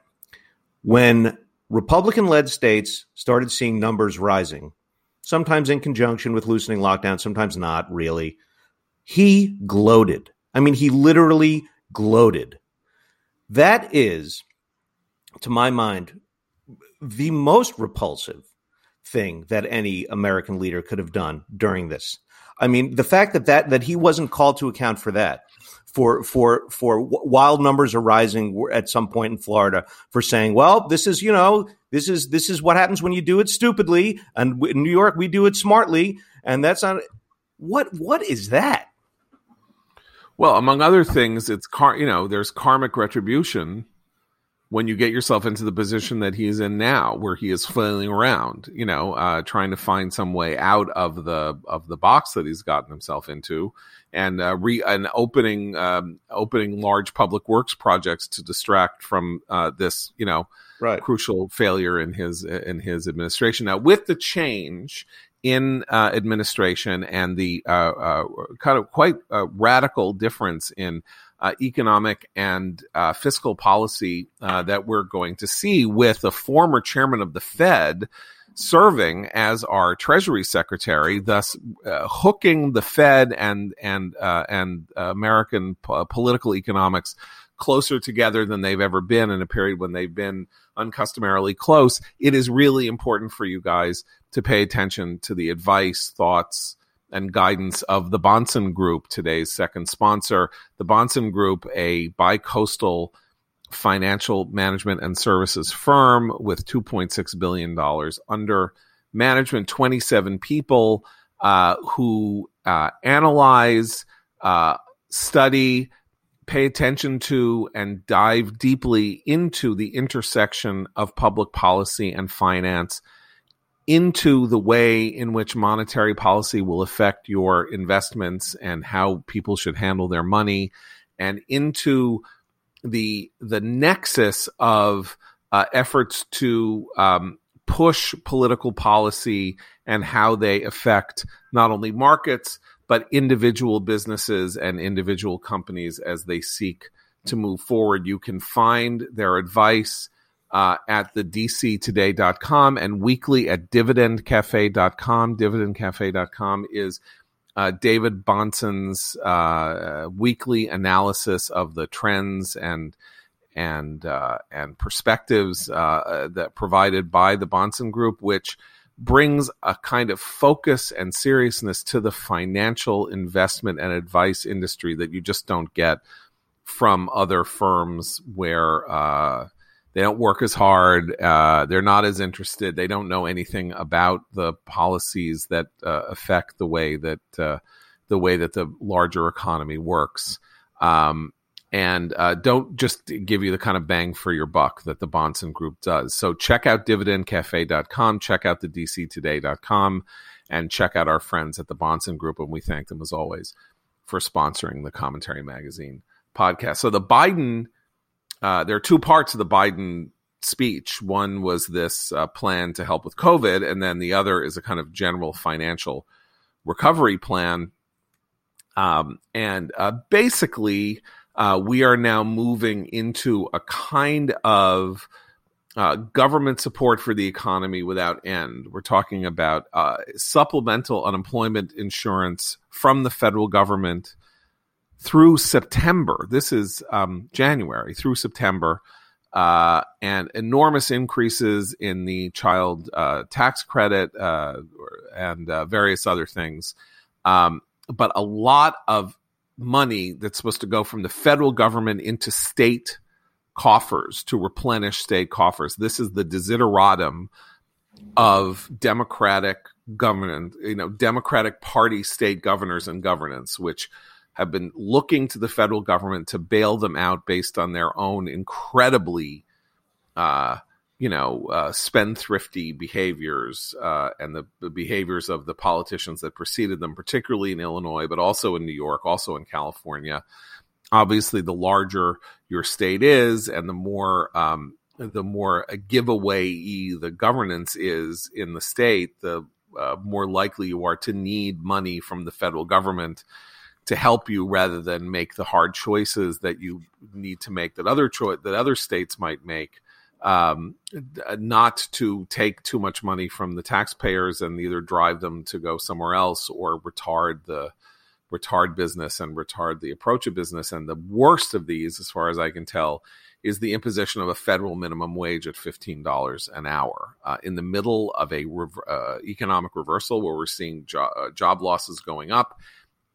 when Republican led states started seeing numbers rising, sometimes in conjunction with loosening lockdown, sometimes not really. He gloated. I mean, he literally gloated. That is, to my mind, the most repulsive thing that any American leader could have done during this. I mean, the fact that that that he wasn't called to account for that, for for for wild numbers are rising at some point in Florida for saying, well, this is you know this is this is what happens when you do it stupidly, and in New York we do it smartly, and that's not what what is that? Well, among other things, it's car you know there's karmic retribution when you get yourself into the position that he's in now, where he is flailing around, you know, uh, trying to find some way out of the of the box that he's gotten himself into, and uh, re and opening um, opening large public works projects to distract from uh, this, you know, right. crucial failure in his in his administration. Now, with the change in uh, administration and the uh, uh, kind of quite radical difference in uh, economic and uh, fiscal policy uh, that we're going to see with the former chairman of the Fed serving as our Treasury Secretary, thus uh, hooking the Fed and and uh, and American p- political economics closer together than they've ever been in a period when they've been uncustomarily close. It is really important for you guys to pay attention to the advice, thoughts, and guidance of the Bahnsen Group, today's second sponsor. The Bahnsen Group, a bi-coastal financial management and services firm with $2.6 billion under management, 27 people uh, who uh, analyze, uh, study, pay attention to and dive deeply into the intersection of public policy and finance into the way in which monetary policy will affect your investments and how people should handle their money and into the the nexus of uh, efforts to um, push political policy and how they affect not only markets but individual businesses and individual companies as they seek to move forward. You can find their advice uh, at the dctoday.com and weekly at dividendcafe.com. Dividendcafe.com is uh, David Bahnsen's uh, weekly analysis of the trends and and uh, and perspectives uh, that provided by the Bahnsen Group, which brings a kind of focus and seriousness to the financial investment and advice industry that you just don't get from other firms where uh, they don't work as hard. Uh, they're not as interested. They don't know anything about the policies that uh, affect the way that uh, the way that the larger economy works. Um, and uh, don't just give you the kind of bang for your buck that the Bahnsen Group does. So check out dividendcafe.com, check out the dctoday.com, and check out our friends at the Bahnsen Group. And we thank them as always for sponsoring the Commentary Magazine podcast. So the Biden uh, there are two parts of the Biden speech. One was this uh, plan to help with COVID, and then the other is a kind of general financial recovery plan. Um, and uh, basically, uh, we are now moving into a kind of uh, government support for the economy without end. We're talking about uh, supplemental unemployment insurance from the federal government through September. This is um, January through September, uh, and enormous increases in the child uh, tax credit uh, and uh, various other things. Um, but a lot of money that's supposed to go from the federal government into state coffers to replenish state coffers. This is the desideratum of democratic government, you know, democratic party state governors and governance, which have been looking to the federal government to bail them out based on their own incredibly, uh, you know, uh, spendthrifty behaviors uh, and the, the, behaviors of the politicians that preceded them, particularly in Illinois, but also in New York, also in California. Obviously, the larger your state is, and the more um, the more a giveaway the governance is in the state, the uh, more likely you are to need money from the federal government to help you rather than make the hard choices that you need to make that other that other states might make um, not to take too much money from the taxpayers and either drive them to go somewhere else or retard the retard business and retard the approach of business. And the worst of these as far as i can tell is the imposition of a federal minimum wage at $15 an hour uh, in the middle of a rev- uh, economic reversal where we're seeing jo- uh, job losses going up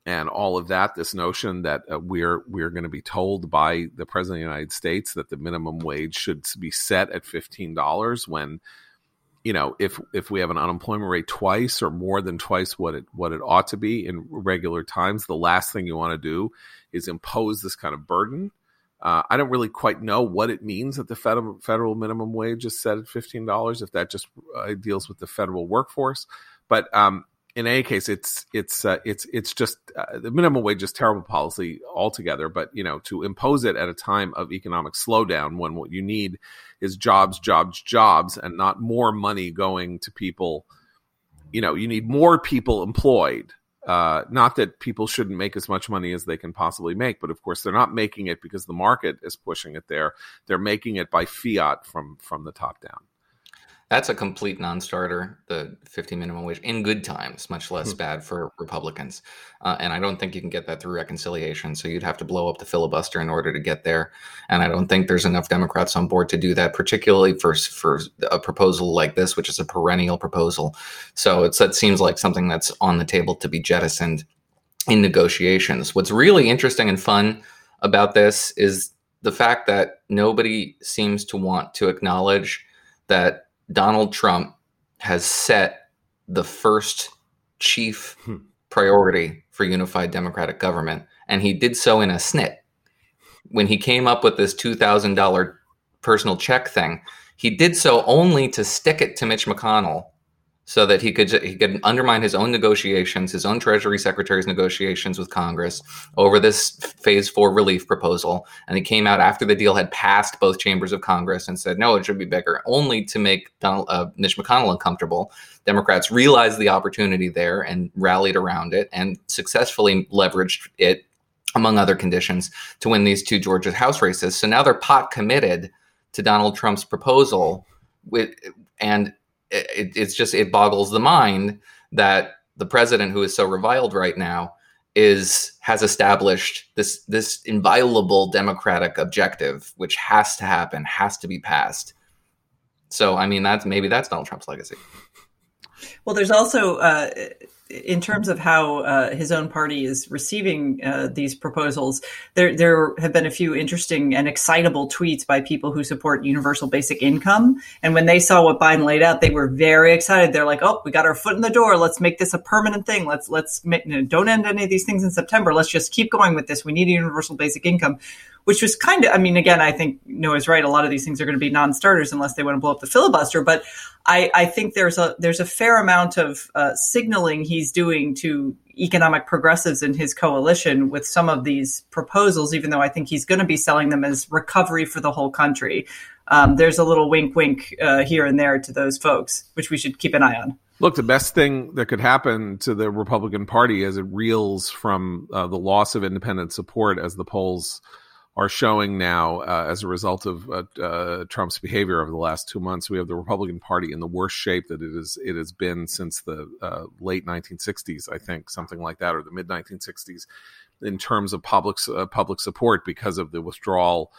and all of that this notion that uh, we're we're going to be told by the president of the United States that the minimum wage should be set at $15 when you know if if we have an unemployment rate twice or more than twice what it what it ought to be in regular times the last thing you want to do is impose this kind of burden uh, I don't really quite know what it means that the federal federal minimum wage is set at fifteen dollars. If that just uh, deals with the federal workforce, but um, in any case, it's it's uh, it's it's just uh, the minimum wage is terrible policy altogether. But you know, to impose it at a time of economic slowdown, when what you need is jobs, jobs, jobs, and not more money going to people. You know, you need more people employed. Uh, not that people shouldn't make as much money as they can possibly make, but of course they're not making it because the market is pushing it there. They're making it by fiat from from the top down. That's a complete non-starter. The 50 minimum wage in good times, much less hmm. bad for Republicans, uh, and I don't think you can get that through reconciliation. So you'd have to blow up the filibuster in order to get there, and I don't think there's enough Democrats on board to do that, particularly for for a proposal like this, which is a perennial proposal. So it's that seems like something that's on the table to be jettisoned in negotiations. What's really interesting and fun about this is the fact that nobody seems to want to acknowledge that Donald Trump has set the first chief hmm. priority for unified democratic government, and he did so in a snit. when he came up with this $2,000 personal check thing, he did so only to stick it to Mitch McConnell so that he could he could undermine his own negotiations, his own Treasury Secretary's negotiations with Congress over this Phase Four relief proposal. And he came out after the deal had passed both chambers of Congress and said, "No, it should be bigger," only to make Donald uh, Mitch McConnell uncomfortable. Democrats realized the opportunity there and rallied around it and successfully leveraged it, among other conditions, to win these two Georgia House races. So now they're pot committed to Donald Trump's proposal with and it, it's just it boggles the mind that the president who is so reviled right now is has established this this inviolable democratic objective which has to happen has to be passed. So i mean that's maybe that's donald trump's legacy. Well there's also uh, in terms of how uh, his own party is receiving uh, these proposals, there there have been a few interesting and excitable tweets by people who support universal basic income. And when they saw what Biden laid out, they were very excited. They're like, "Oh, we got our foot in the door. Let's make this a permanent thing. Let's let's make, you know, don't end any of these things in September. Let's just keep going with this. We need a universal basic income." Which was kind of, I mean, again, I think Noah's right. A lot of these things are going to be non-starters unless they want to blow up the filibuster. But I, I think there's a there's a fair amount of uh, signaling he's doing to economic progressives in his coalition with some of these proposals, even though I think he's going to be selling them as recovery for the whole country. Um, there's a little wink, wink uh, here and there to those folks, which we should keep an eye on. Look, the best thing that could happen to the Republican Party as it reels from uh, the loss of independent support as the polls are showing now uh, as a result of uh, uh, Trump's behavior over the last two months. We have the Republican Party in the worst shape that it is it has been since the uh, late 1960s, I think, something like that, or the mid 1960s, in terms of public uh, public support because of the withdrawal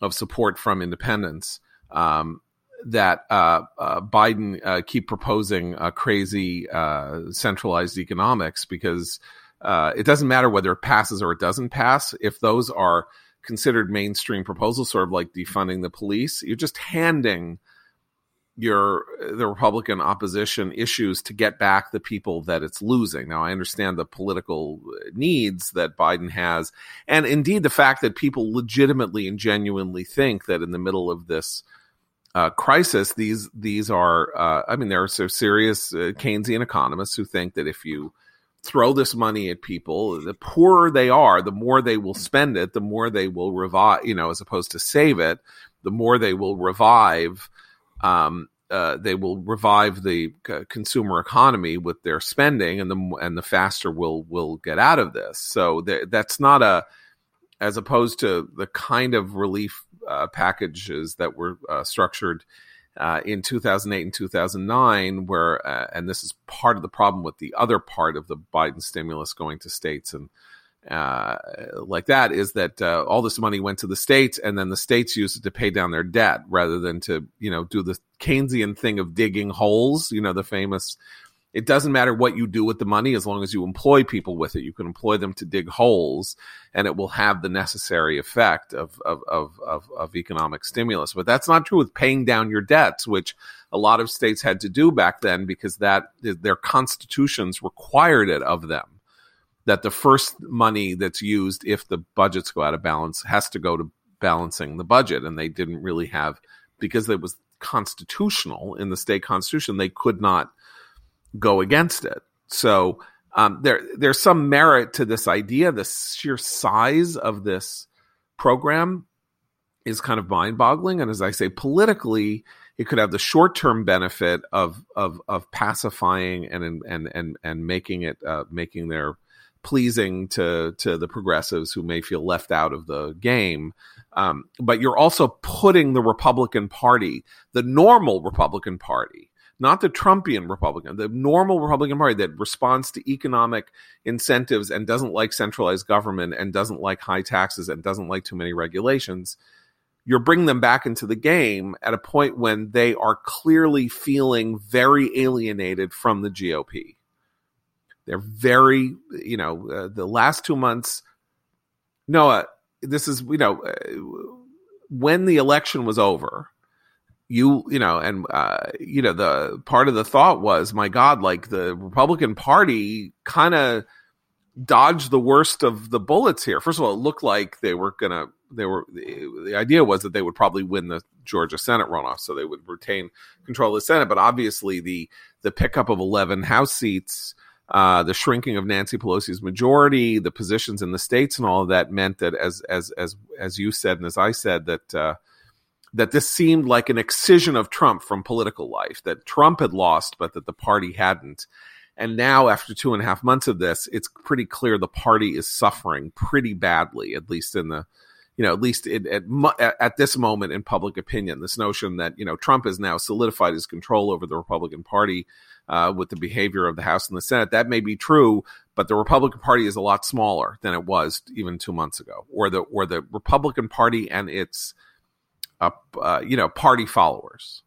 of support from independents. Um, that uh, Biden keep proposing a crazy centralized economics because it doesn't matter whether it passes or it doesn't pass. If those are considered mainstream proposals, sort of like defunding the police. You're just handing your the Republican opposition issues to get back the people that it's losing. Now, I understand the political needs that Biden has, and indeed the fact that people legitimately and genuinely think that in the middle of this uh, crisis, these these are. Uh, I mean, there are so serious uh, Keynesian economists who think that if you throw this money at people. The poorer they are, the more they will spend it, the more they will revive, you know, as opposed to save it, the more they will revive. Um, uh, they will revive the uh, consumer economy with their spending, and the and the faster we'll will get out of this. So th- that's not a, as opposed to the kind of relief uh, packages that were uh, structured uh, in 2008 and 2009, where, uh, and this is part of the problem with the other part of the Biden stimulus going to states and uh, like that, is that uh, all this money went to the states and then the states used it to pay down their debt rather than to, you know, do the Keynesian thing of digging holes, you know, the famous it doesn't matter what you do with the money as long as you employ people with it. You can employ them to dig holes and it will have the necessary effect of, of, of, of, of economic stimulus. But that's not true with paying down your debts, which a lot of states had to do back then because that their constitutions required it of them. That the first money that's used if the budgets go out of balance has to go to balancing the budget. And they didn't really have, because it was constitutional in the state constitution, they could not go against it. So um, there there's some merit to this idea. The sheer size of this program is kind of mind-boggling, and as I say, politically, it could have the short-term benefit of of of pacifying and and and and making it uh, making their pleasing to to the progressives who may feel left out of the game. Um, but you're also putting the Republican Party, the normal Republican Party, not the Trumpian Republican, the normal Republican Party that responds to economic incentives and doesn't like centralized government and doesn't like high taxes and doesn't like too many regulations, you're bringing them back into the game at a point when they are clearly feeling very alienated from the GOP. They're very, you know, uh, the last two months, Noah, this is, you know, uh, when the election was over, you you know and uh, you know the part of the thought was my god like the republican party kind of dodged the worst of the bullets here. First of all, it looked like they were gonna. They were the, idea was that they would probably win the Georgia Senate runoff, so they would retain control of the Senate. But obviously, the the pickup of eleven House seats, uh, the shrinking of Nancy Pelosi's majority, the positions in the states, and all of that meant that, as as as as you said and as I said, that. Uh, that this seemed like an excision of Trump from political life, that Trump had lost, but that the party hadn't. And now, after two and a half months of this, it's pretty clear the party is suffering pretty badly, at least in the, you know, at least at, at this moment in public opinion. This notion that, you know, Trump has now solidified his control over the Republican Party uh, with the behavior of the House and the Senate. That may be true, but the Republican Party is a lot smaller than it was even two months ago, or the, or the Republican Party and its, uh, uh, you know, party followers.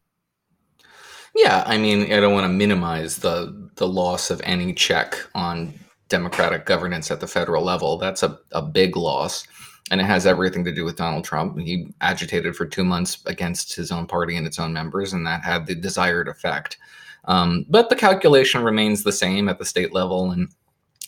Yeah, I mean, I don't want to minimize the the loss of any check on democratic governance at the federal level. That's a, a big loss. And it has everything to do with Donald Trump. He agitated for two months against his own party and its own members, and that had the desired effect. Um, but the calculation remains the same at the state level and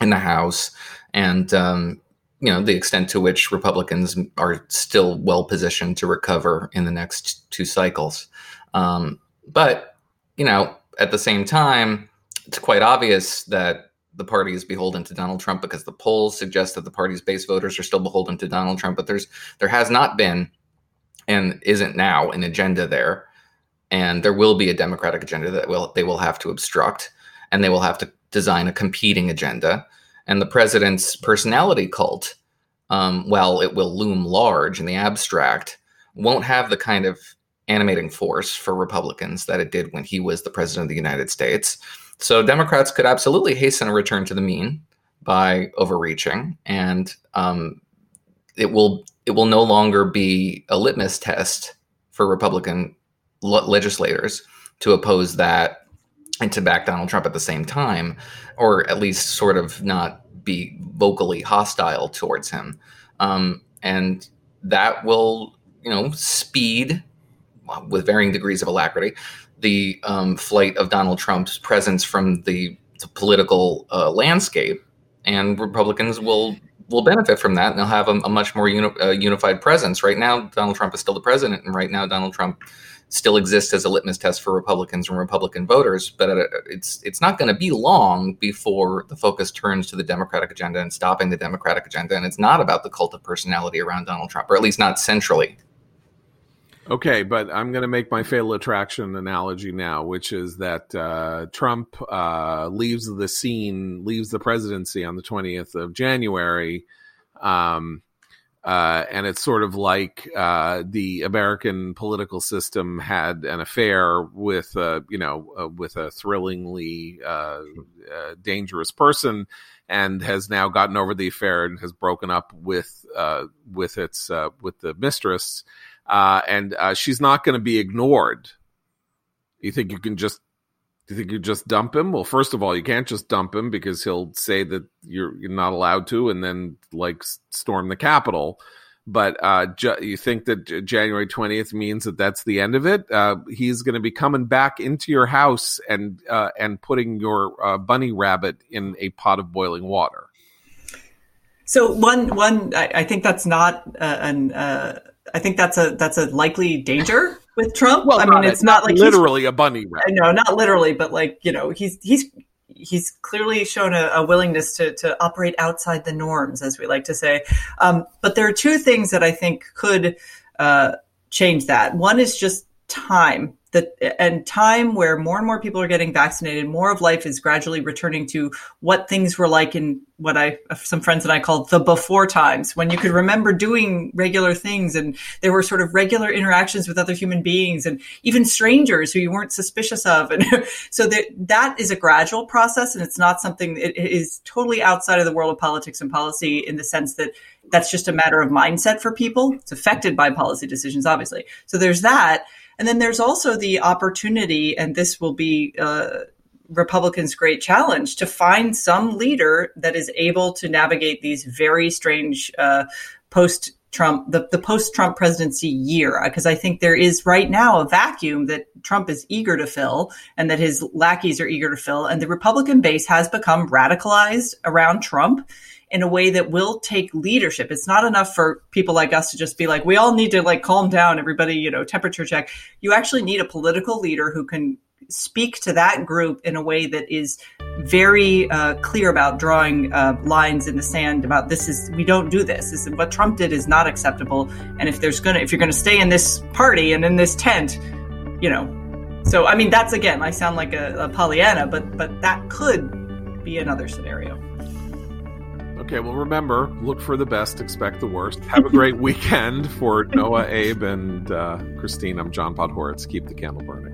in the House. And um, you know the extent to which Republicans are still well positioned to recover in the next two cycles. Um, but you know, at the same time, it's quite obvious that the party is beholden to Donald Trump because the polls suggest that the party's base voters are still beholden to Donald Trump. But there's there has not been and isn't now an agenda there, and there will be a Democratic agenda that will they will have to obstruct, and they will have to design a competing agenda. And the president's personality cult, um, while it will loom large in the abstract, won't have the kind of animating force for Republicans that it did when he was the president of the United States. So Democrats could absolutely hasten a return to the mean by overreaching, and um, it will it will no longer be a litmus test for Republican le- legislators to oppose that and to back Donald Trump at the same time, or at least sort of not be vocally hostile towards him. Um, and that will, you know, speed with varying degrees of alacrity the um, flight of Donald Trump's presence from the, the political uh, landscape, and Republicans will will benefit from that, and they'll have a, a much more uni- uh, unified presence. Right now, Donald Trump is still the president, and right now, Donald Trump still exists as a litmus test for Republicans and Republican voters. But uh, it's it's not going to be long before the focus turns to the Democratic agenda and stopping the Democratic agenda, and it's not about the cult of personality around Donald Trump, or at least not centrally Okay, but I'm going to make my fatal attraction analogy now, which is that uh, Trump uh, leaves the scene, leaves the presidency on the 20th of January. Um, uh, and it's sort of like uh, the American political system had an affair with, uh, you know, uh, with a thrillingly dangerous person, and has now gotten over the affair and has broken up with with its with the mistress uh, and uh, she's not going to be ignored. You think you can just? Do you think you just dump him? Well, first of all, you can't just dump him because he'll say that you're you're not allowed to, and then like storm the Capitol. But uh, ju- you think that January twentieth means that that's the end of it? Uh, he's going to be coming back into your house and uh, and putting your uh, bunny rabbit in a pot of boiling water. So one one, I, I think that's not uh, an uh, I think that's a that's a likely danger with Trump. Well, I mean, it's not, not like literally a bunny rabbit. No, not literally, but like you know, he's he's he's clearly shown a, a, willingness to to operate outside the norms, as we like to say. Um, but there are two things that I think could uh, change that. One is just time that and time where more and more people are getting vaccinated, more of life is gradually returning to what things were like in what I some friends and I called the before times when you could remember doing regular things and there were sort of regular interactions with other human beings and even strangers who you weren't suspicious of. And (laughs) so that that is a gradual process and it's not something it is totally outside of the world of politics and policy in the sense that that's just a matter of mindset for people. It's affected by policy decisions obviously. So there's that and then there's also the opportunity, and this will be uh, Republicans' great challenge to find some leader that is able to navigate these very strange uh, post Trump, the, the post Trump presidency year, because I think there is right now a vacuum that Trump is eager to fill and that his lackeys are eager to fill. And the Republican base has become radicalized around Trump in a way that will take leadership. It's not enough for people like us to just be like, we all need to like calm down, everybody, you know, temperature check. You actually need a political leader who can speak to that group in a way that is very uh, clear about drawing uh, lines in the sand about this is we don't do this. this is, what Trump did is not acceptable. And if there's gonna if you're gonna stay in this party and in this tent, you know. So I mean that's again I sound like a, a Pollyanna, but but that could be another scenario. Okay, well, remember, look for the best, expect the worst. Have a great (laughs) weekend for Noah, Abe, and uh, Christine. I'm John Podhoretz. Keep the candle burning.